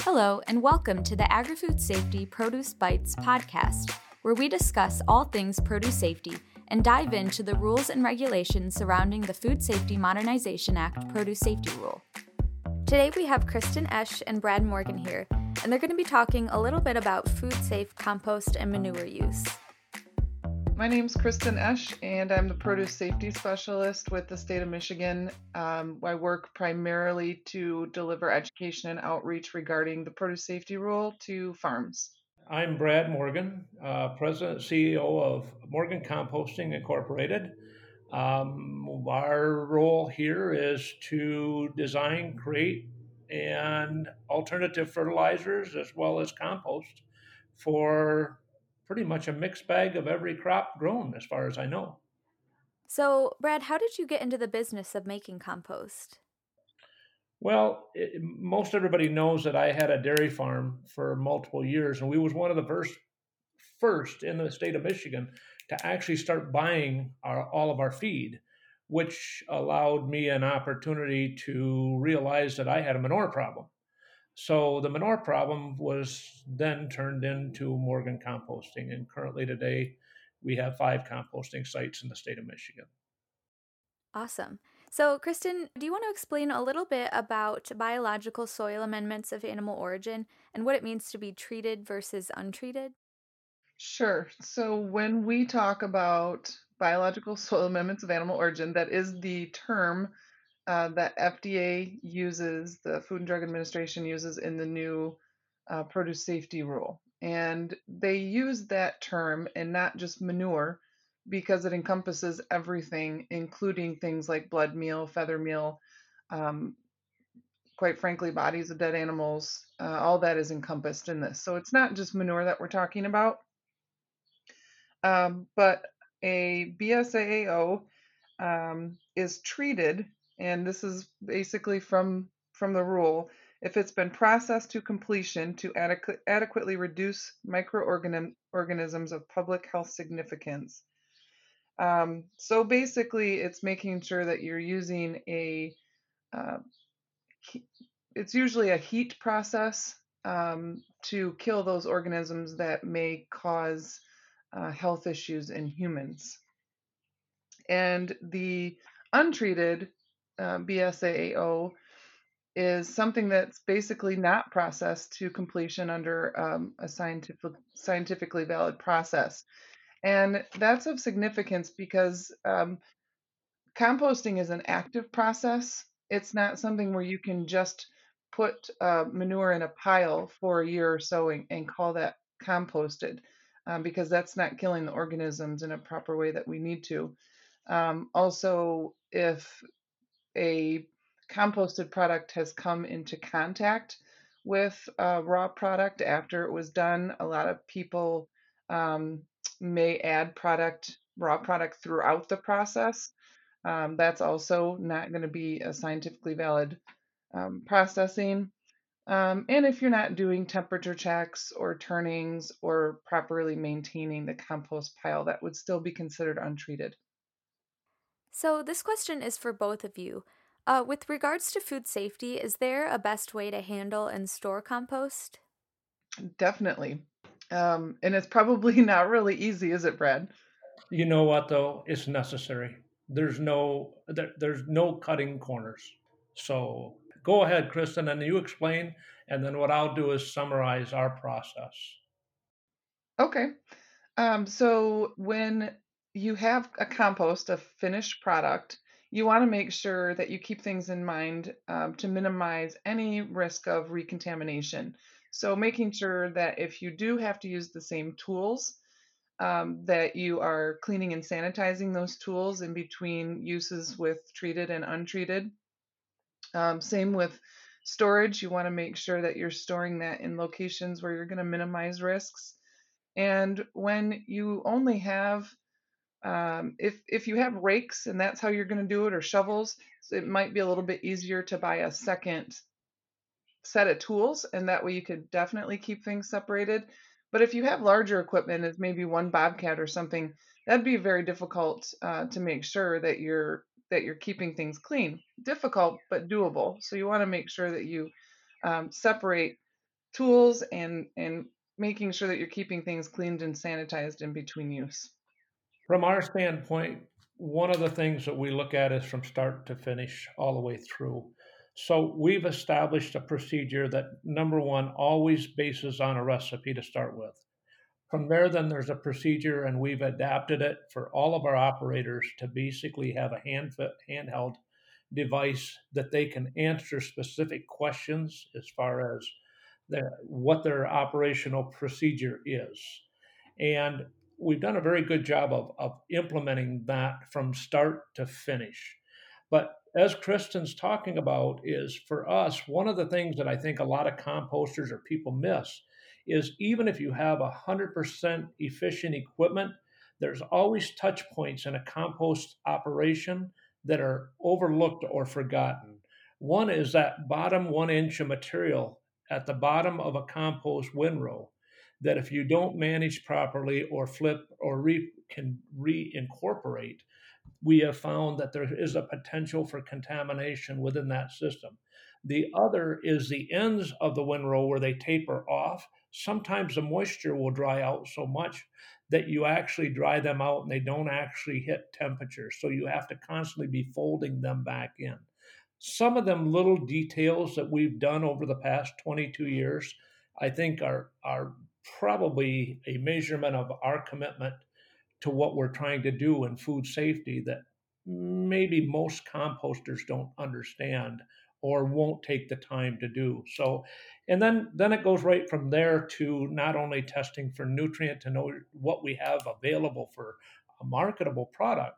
Hello, and welcome to the Agri Food Safety Produce Bites podcast, where we discuss all things produce safety and dive into the rules and regulations surrounding the Food Safety Modernization Act Produce Safety Rule. Today we have Kristin Esch and Brad Morgan here, and they're going to be talking a little bit about food safe compost and manure use. My name is Kristin Esch, and I'm the produce safety specialist with the state of Michigan. Um, I work primarily to deliver education and outreach regarding the produce safety rule to farms. I'm Brad Morgan, uh, President CEO of Morgan Composting Incorporated. Um, our role here is to design, create, and alternative fertilizers as well as compost for pretty much a mixed bag of every crop grown, as far as I know. So, Brad, how did you get into the business of making compost? Well, it, most everybody knows that I had a dairy farm for multiple years, and we was one of the first first in the state of Michigan to actually start buying our, all of our feed, which allowed me an opportunity to realize that I had a manure problem. So the manure problem was then turned into Morgan composting, and currently today we have five composting sites in the state of Michigan. Awesome. So, Kristin, do you want to explain a little bit about biological soil amendments of animal origin and what it means to be treated versus untreated? Sure. So, when we talk about biological soil amendments of animal origin, that is the term uh, that FDA uses, the Food and Drug Administration uses in the new uh, produce safety rule. And they use that term and not just manure because it encompasses everything, including things like blood meal, feather meal, um, quite frankly, bodies of dead animals. Uh, all that is encompassed in this. So it's not just manure that we're talking about. Um, but a BSAAO um, is treated and this is basically from from the rule if it's been processed to completion to adequ- adequately reduce microorganisms of public health significance. Um, so basically, it's making sure that you're using a, uh, it's usually a heat process um, to kill those organisms that may cause uh, health issues in humans. And the untreated uh, BSAAO is something that's basically not processed to completion under um, a scientific, scientifically valid process. And that's of significance because um, composting is an active process. It's not something where you can just put uh, manure in a pile for a year or so and, and call that composted um, because that's not killing the organisms in a proper way that we need to. Um, also, if a composted product has come into contact with a raw product after it was done. A lot of people um, may add product, raw product throughout the process. Um, that's also not going to be a scientifically valid um, processing. Um, and if you're not doing temperature checks or turnings or properly maintaining the compost pile, that would still be considered untreated. So, this question is for both of you. Uh, with regards to food safety, is there a best way to handle and store compost? Definitely. Um, and it's probably not really easy, is it, Brad? You know what, though? It's necessary. There's no there, there's no cutting corners. So go ahead, Kristin, and you explain, and then what I'll do is summarize our process. Okay. Um, so when you have a compost, a finished product, you want to make sure that you keep things in mind um, to minimize any risk of recontamination. So, making sure that if you do have to use the same tools, um, that you are cleaning and sanitizing those tools in between uses with treated and untreated. Um, same with storage, you want to make sure that you're storing that in locations where you're going to minimize risks. And when you only have um, if if you have rakes and that's how you're going to do it, or shovels, it might be a little bit easier to buy a second set of tools, and that way you could definitely keep things separated. But if you have larger equipment, as maybe one bobcat or something, that'd be very difficult uh, to make sure that you're that you're keeping things clean. Difficult but doable. So you want to make sure that you um, separate tools and and making sure that you're keeping things cleaned and sanitized in between use. From our standpoint, one of the things that we look at is from start to finish, all the way through. So we've established a procedure that number one always bases on a recipe to start with. From there, then there's a procedure, and we've adapted it for all of our operators to basically have a hand handheld device that they can answer specific questions as far as what their operational procedure is. And we've done a very good job of, of implementing that from start to finish. But as Kristin's talking about, is for us, one of the things that I think a lot of composters or people miss is even if you have 100% efficient equipment, there's always touch points in a compost operation that are overlooked or forgotten. Mm. One is that bottom one inch of material at the bottom of a compost windrow that if you don't manage properly or flip or re, can reincorporate, we have found that there is a potential for contamination within that system. The other is the ends of the windrow where they taper off. Sometimes the moisture will dry out so much that you actually dry them out and they don't actually hit temperature. So you have to constantly be folding them back in. Some of them little details that we've done over the past 22 years, I think are are probably a measurement of our commitment to what we're trying to do in food safety that maybe most composters don't understand or won't take the time to do. So, and then then it goes right from there to not only testing for nutrient to know what we have available for a marketable product,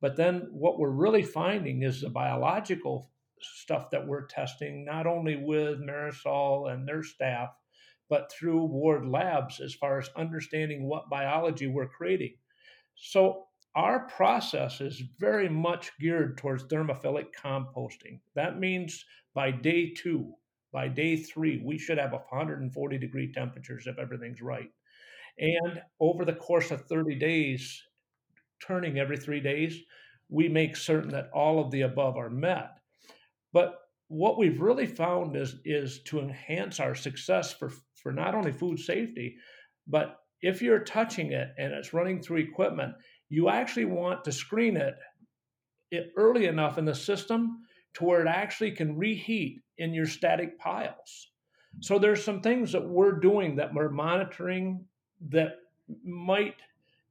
but then what we're really finding is the biological stuff that we're testing, not only with Marisol and their staff, but through Ward Labs as far as understanding what biology we're creating. So our process is very much geared towards thermophilic composting. That means by day two, by day three, we should have 140 degree temperatures if everything's right. And over the course of 30 days, turning every three days, we make certain that all of the above are met. But what we've really found is, is to enhance our success for, for not only food safety, but if you're touching it and it's running through equipment, you actually want to screen it, early enough in the system to where it actually can reheat in your static piles. So there's some things that we're doing that we're monitoring that might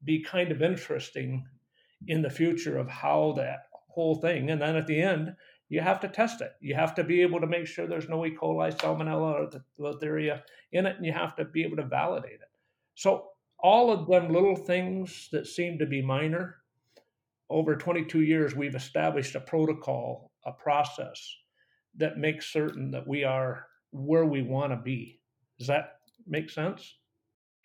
be kind of interesting in the future of how that whole thing. And then at the end, you have to test it. You have to be able to make sure there's no E. coli, salmonella, or listeria in it, and you have to be able to validate it. So all of them little things that seem to be minor, over 22 years, we've established a protocol, a process that makes certain that we are where we want to be. Does that make sense?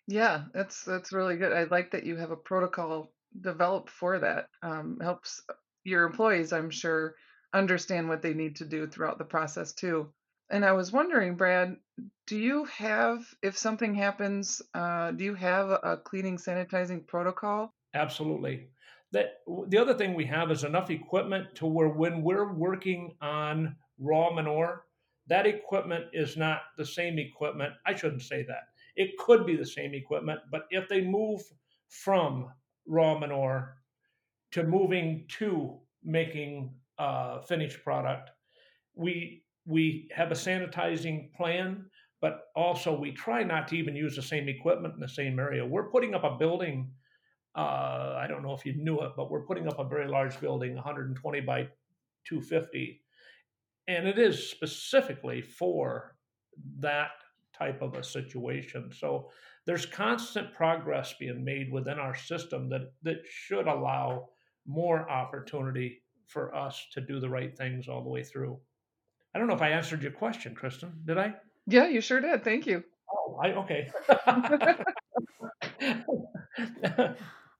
Yeah, that's that's really good. I like that you have a protocol developed for that. Um, helps your employees, I'm sure, understand what they need to do throughout the process too. And I was wondering, Brad, do you have, if something happens, uh, do you have a cleaning sanitizing protocol? Absolutely. That the other thing we have is enough equipment to where when we're working on raw manure, that equipment is not the same equipment. I shouldn't say that. It could be the same equipment, but if they move from raw manure to moving to making uh, finished product, we we have a sanitizing plan, but also we try not to even use the same equipment in the same area. We're putting up a building. Uh, I don't know if you knew it, but we're putting up a very large building, 120 by 250, and it is specifically for that type of a situation. So there's constant progress being made within our system that that should allow more opportunity for us to do the right things all the way through. I don't know if I answered your question, Kristin. Did I? Yeah, you sure did. Thank you. Oh, I okay.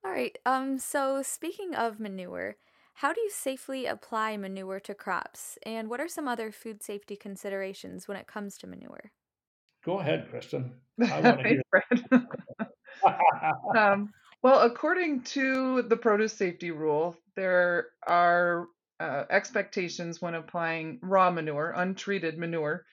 All right. Um so speaking of manure, how do you safely apply manure to crops and what are some other food safety considerations when it comes to manure? Go ahead, Kristin. I want to hear. um, well, according to the produce safety rule, there are uh, expectations when applying raw manure, untreated manure,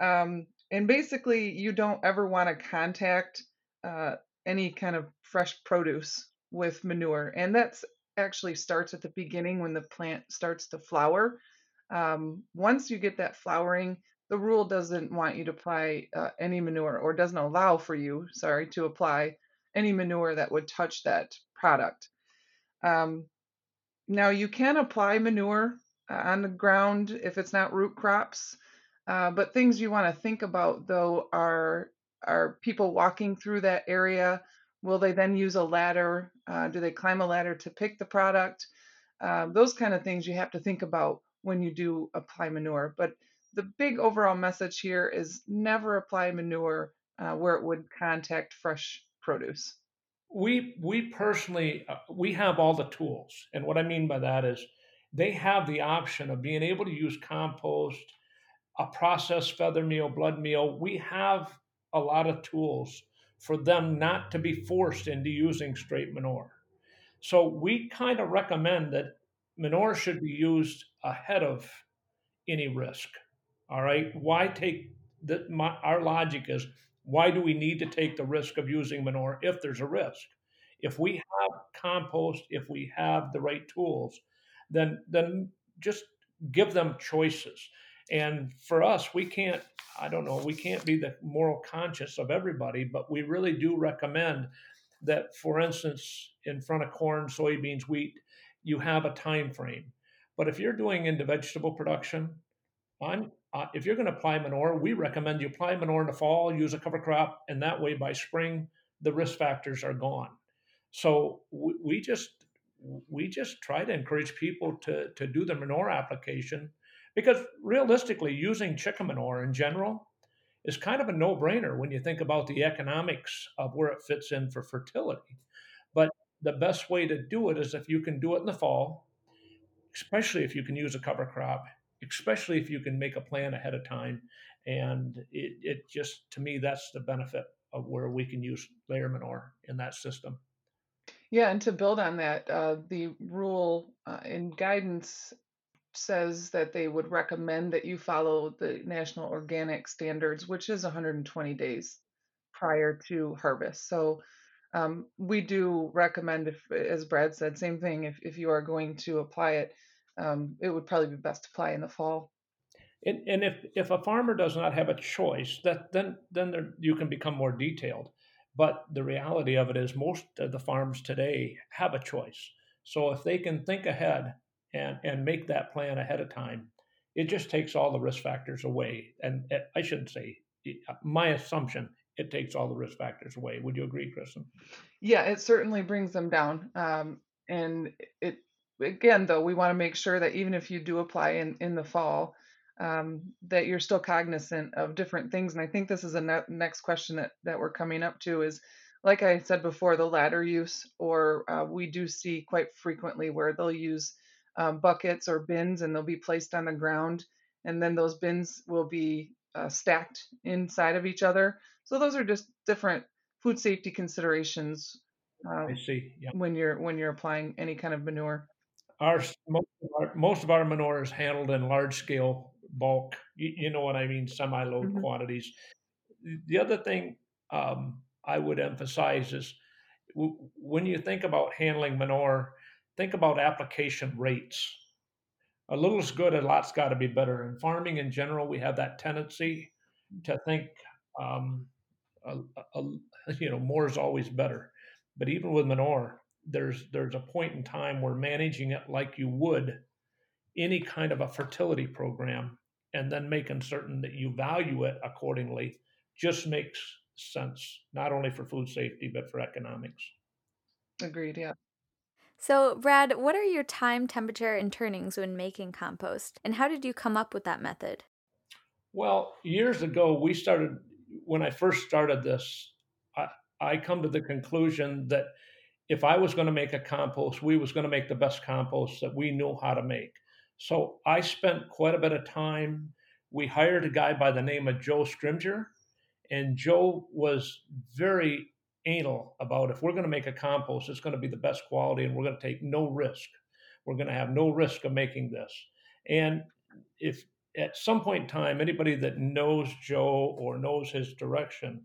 Um, and basically, you don't ever want to contact uh, any kind of fresh produce with manure. And that's actually starts at the beginning when the plant starts to flower. Um, once you get that flowering, the rule doesn't want you to apply uh, any manure or doesn't allow for you, sorry, to apply any manure that would touch that product. Um, now, you can apply manure uh, on the ground if it's not root crops, uh, but things you want to think about though are are people walking through that area? Will they then use a ladder? Uh, do they climb a ladder to pick the product? Uh, those kind of things you have to think about when you do apply manure. But the big overall message here is never apply manure uh, where it would contact fresh produce. We we personally uh, we have all the tools, and what I mean by that is they have the option of being able to use compost, a processed feather meal, blood meal. We have a lot of tools for them not to be forced into using straight manure. So we kind of recommend that manure should be used ahead of any risk. All right. Why take my, our logic is why do we need to take the risk of using manure if there's a risk? If we have compost, if we have the right tools, then then just give them choices. And for us, we can't, I don't know, we can't be the moral conscience of everybody, but we really do recommend that, for instance, in front of corn, soybeans, wheat, you have a time frame. But if you're doing into vegetable production, I'm uh, if you're going to apply manure, we recommend you apply manure in the fall, use a cover crop, and that way by spring the risk factors are gone. So we, we just we just try to encourage people to to do the manure application because realistically, using chicken manure in general is kind of a no-brainer when you think about the economics of where it fits in for fertility. But the best way to do it is if you can do it in the fall, especially if you can use a cover crop especially if you can make a plan ahead of time. And it, it just, to me, that's the benefit of where we can use layer manure in that system. Yeah, and to build on that, uh, the rule uh, in guidance says that they would recommend that you follow the national organic standards, which is 120 days prior to harvest. So um, we do recommend, if, as Brad said, same thing. If if you are going to apply it, um, it would probably be best to apply in the fall. And, and if, if a farmer does not have a choice, that then then there, you can become more detailed. But the reality of it is, most of the farms today have a choice. So if they can think ahead and and make that plan ahead of time, it just takes all the risk factors away. And I shouldn't say my assumption it takes all the risk factors away. Would you agree, Kristin? Yeah, it certainly brings them down. Um, and it again, though, we want to make sure that even if you do apply in, in the fall, um, that you're still cognizant of different things. And I think this is a ne- next question that, that we're coming up to is, like I said before, the ladder use, or uh, we do see quite frequently where they'll use um, buckets or bins and they'll be placed on the ground. And then those bins will be uh, stacked inside of each other. So those are just different food safety considerations. Uh, I see. Yeah. When you're when you're applying any kind of manure our most of our, most of our manure is handled in large scale bulk. You, you know what I mean, semi load mm-hmm. quantities. The other thing um, I would emphasize is w- when you think about handling manure, think about application rates. A little is good, a lot's got to be better. In farming in general, we have that tendency to think, um, a, a, you know, more is always better. But even with manure, there's there's a point in time where managing it like you would any kind of a fertility program and then making certain that you value it accordingly just makes sense not only for food safety but for economics. Agreed yeah. So brad what are your time temperature and turnings when making compost? And how did you come up with that method? Well years ago we started when i first started this i, I come to the conclusion that if I was going to make a compost, we was going to make the best compost that we knew how to make. So I spent quite a bit of time. We hired a guy by the name of Joe Strimger, and Joe was very anal about if we're going to make a compost, it's going to be the best quality, and we're going to take no risk. We're going to have no risk of making this. And if at some point in time, anybody that knows Joe or knows his direction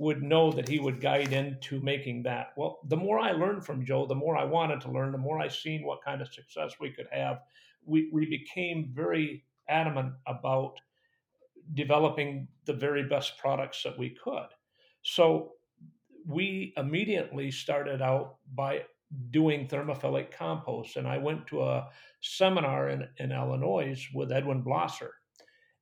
would know that he would guide into making that. Well, the more I learned from Joe, the more I wanted to learn, the more I seen what kind of success we could have. We, we became very adamant about developing the very best products that we could. So we immediately started out by doing thermophilic compost. And I went to a seminar in, in Illinois with Edwin Blosser.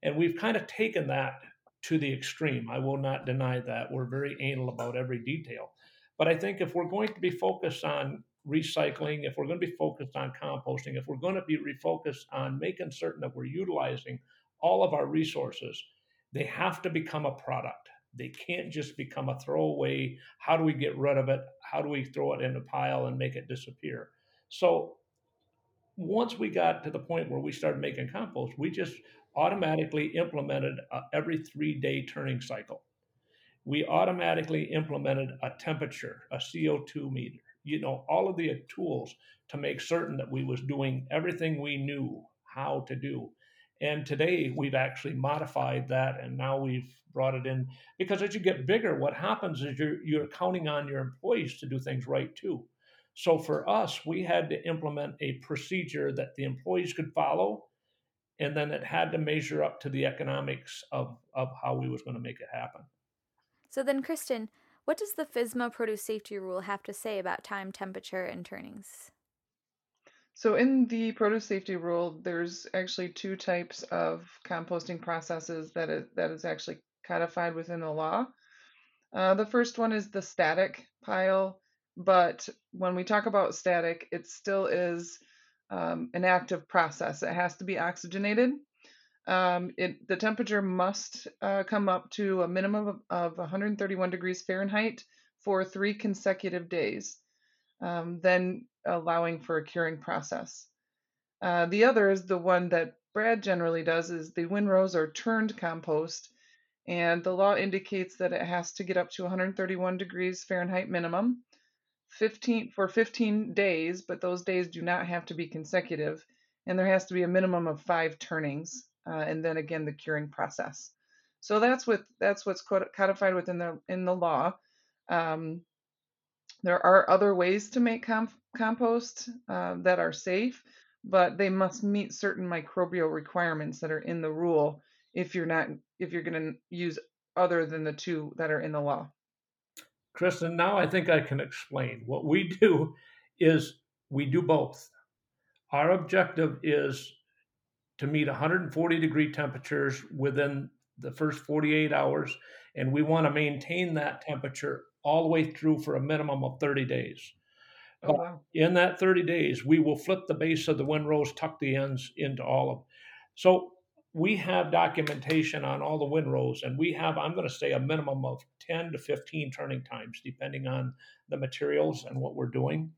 And we've kind of taken that to the extreme. I will not deny that. We're very anal about every detail. But I think if we're going to be focused on recycling, if we're going to be focused on composting, if we're going to be refocused on making certain that we're utilizing all of our resources, they have to become a product. They can't just become a throwaway. How do we get rid of it? How do we throw it in a pile and make it disappear? So once we got to the point where we started making compost, we just automatically implemented a every three day turning cycle. We automatically implemented a temperature, a CO2 meter, you know, all of the tools to make certain that we was doing everything we knew how to do. And today we've actually modified that and now we've brought it in because as you get bigger, what happens is you're you're counting on your employees to do things right too. So for us, we had to implement a procedure that the employees could follow and then it had to measure up to the economics of, of how we was going to make it happen. So then, Kristin, what does the FSMA produce safety rule have to say about time, temperature, and turnings? So in the produce safety rule, there's actually two types of composting processes that is, that is actually codified within the law. Uh, the first one is the static pile, but when we talk about static, it still is um, an active process. It has to be oxygenated. Um, it, the temperature must uh, come up to a minimum of, of 131 degrees Fahrenheit for three consecutive days, um, then allowing for a curing process. Uh, the other is the one that Brad generally does is the windrows or turned compost, and the law indicates that it has to get up to 131 degrees Fahrenheit minimum 15 for 15 days, but those days do not have to be consecutive, and there has to be a minimum of five turnings, uh, and then again the curing process. So that's what that's what's codified within the in the law. Um, there are other ways to make comp- compost uh, that are safe, but they must meet certain microbial requirements that are in the rule if you're not if you're going to use other than the two that are in the law. Kristin, now I think I can explain. What we do is we do both. Our objective is to meet 140 degree temperatures within the first 48 hours, and we want to maintain that temperature all the way through for a minimum of 30 days. Oh, wow. In that 30 days, we will flip the base of the windrows, tuck the ends into all of. So we have documentation on all the windrows, and we have, I'm going to say, a minimum of 10 to 15 turning times, depending on the materials and what we're doing.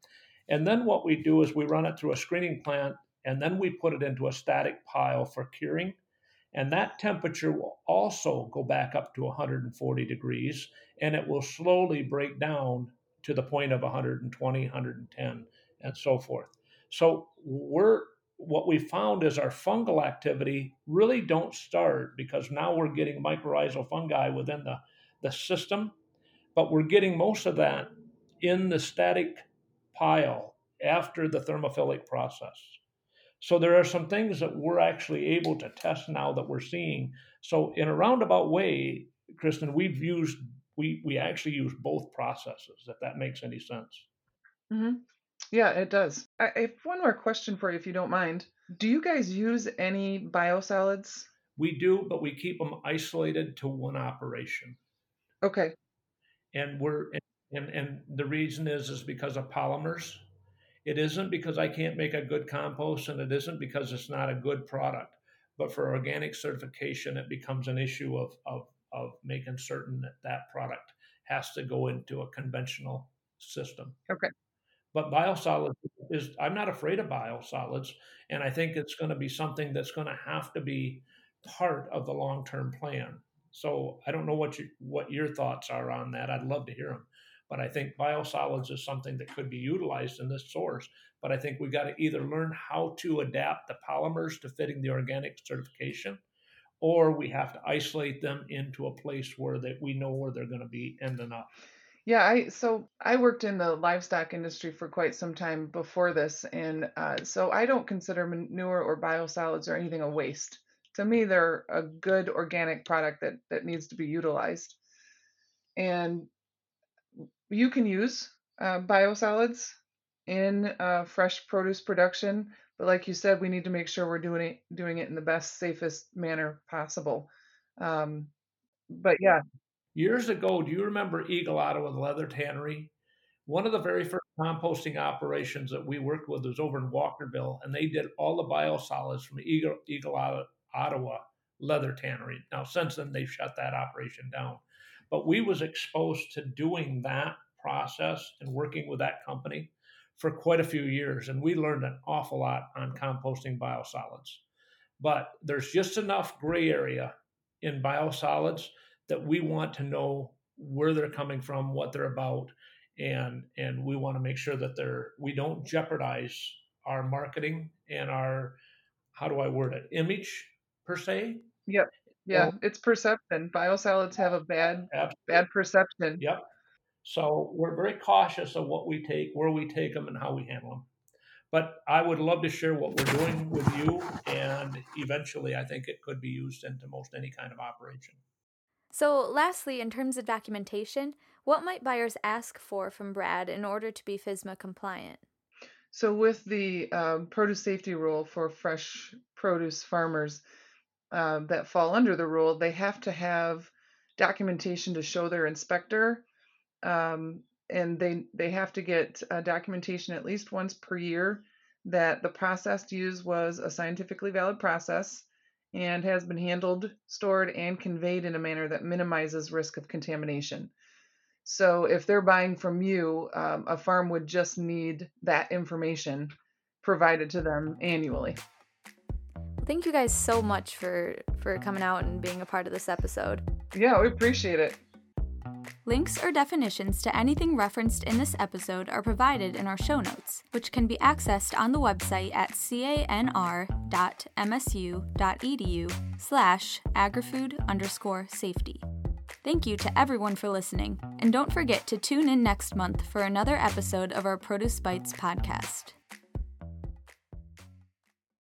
And then what we do is we run it through a screening plant, and then we put it into a static pile for curing. And that temperature will also go back up to 140 degrees, and it will slowly break down to the point of 120, 110, and so forth. So we're what we found is our fungal activity really don't start because now we're getting mycorrhizal fungi within the, the system, but we're getting most of that in the static pile after the thermophilic process. So there are some things that we're actually able to test now that we're seeing. So in a roundabout way, Kristin, we've used we we actually use both processes. If that makes any sense. Mm-hmm. Yeah, it does. I, I have one more question for you, if you don't mind. Do you guys use any biosolids? We do, but we keep them isolated to one operation. Okay. And we're and and the reason is is because of polymers. It isn't because I can't make a good compost, and it isn't because it's not a good product. But for organic certification, it becomes an issue of of of making certain that that product has to go into a conventional system. Okay. But biosolids is, I'm not afraid of biosolids. And I think it's going to be something that's going to have to be part of the long term plan. So I don't know what you, what your thoughts are on that. I'd love to hear them. But I think biosolids is something that could be utilized in this source. But I think we've got to either learn how to adapt the polymers to fitting the organic certification, or we have to isolate them into a place where that we know where they're going to be ending up. Yeah, I so I worked in the livestock industry for quite some time before this, and uh, so I don't consider manure or biosolids or anything a waste. To me, they're a good organic product that that needs to be utilized, and you can use uh, biosolids in uh, fresh produce production. But like you said, we need to make sure we're doing it doing it in the best, safest manner possible. Um, but yeah, Years ago, do you remember Eagle Ottawa Leather Tannery? One of the very first composting operations that we worked with was over in Walkerville, and they did all the biosolids from Eagle, Eagle Ottawa Leather Tannery. Now, since then, they've shut that operation down. But we was exposed to doing that process and working with that company for quite a few years, and we learned an awful lot on composting biosolids. But there's just enough gray area in biosolids that we want to know where they're coming from, what they're about, and and we want to make sure that they're we don't jeopardize our marketing and our how do I word it image per se. Yep. Yeah, well, it's perception. Biosolids have a bad absolutely. bad perception. Yep. So we're very cautious of what we take, where we take them, and how we handle them. But I would love to share what we're doing with you, and eventually, I think it could be used into most any kind of operation. So, lastly, in terms of documentation, what might buyers ask for from Brad in order to be FSMA compliant? So, with the um, produce safety rule for fresh produce farmers uh, that fall under the rule, they have to have documentation to show their inspector, um, and they they have to get uh, documentation at least once per year that the process used was a scientifically valid process and has been handled, stored, and conveyed in a manner that minimizes risk of contamination. So, if they're buying from you, um, a farm would just need that information provided to them annually. Thank you guys so much for for coming out and being a part of this episode. Yeah, we appreciate it. Links or definitions to anything referenced in this episode are provided in our show notes, which can be accessed on the website at canr.msu.edu slash agrifood underscore safety. Thank you to everyone for listening, and don't forget to tune in next month for another episode of our Produce Bites podcast.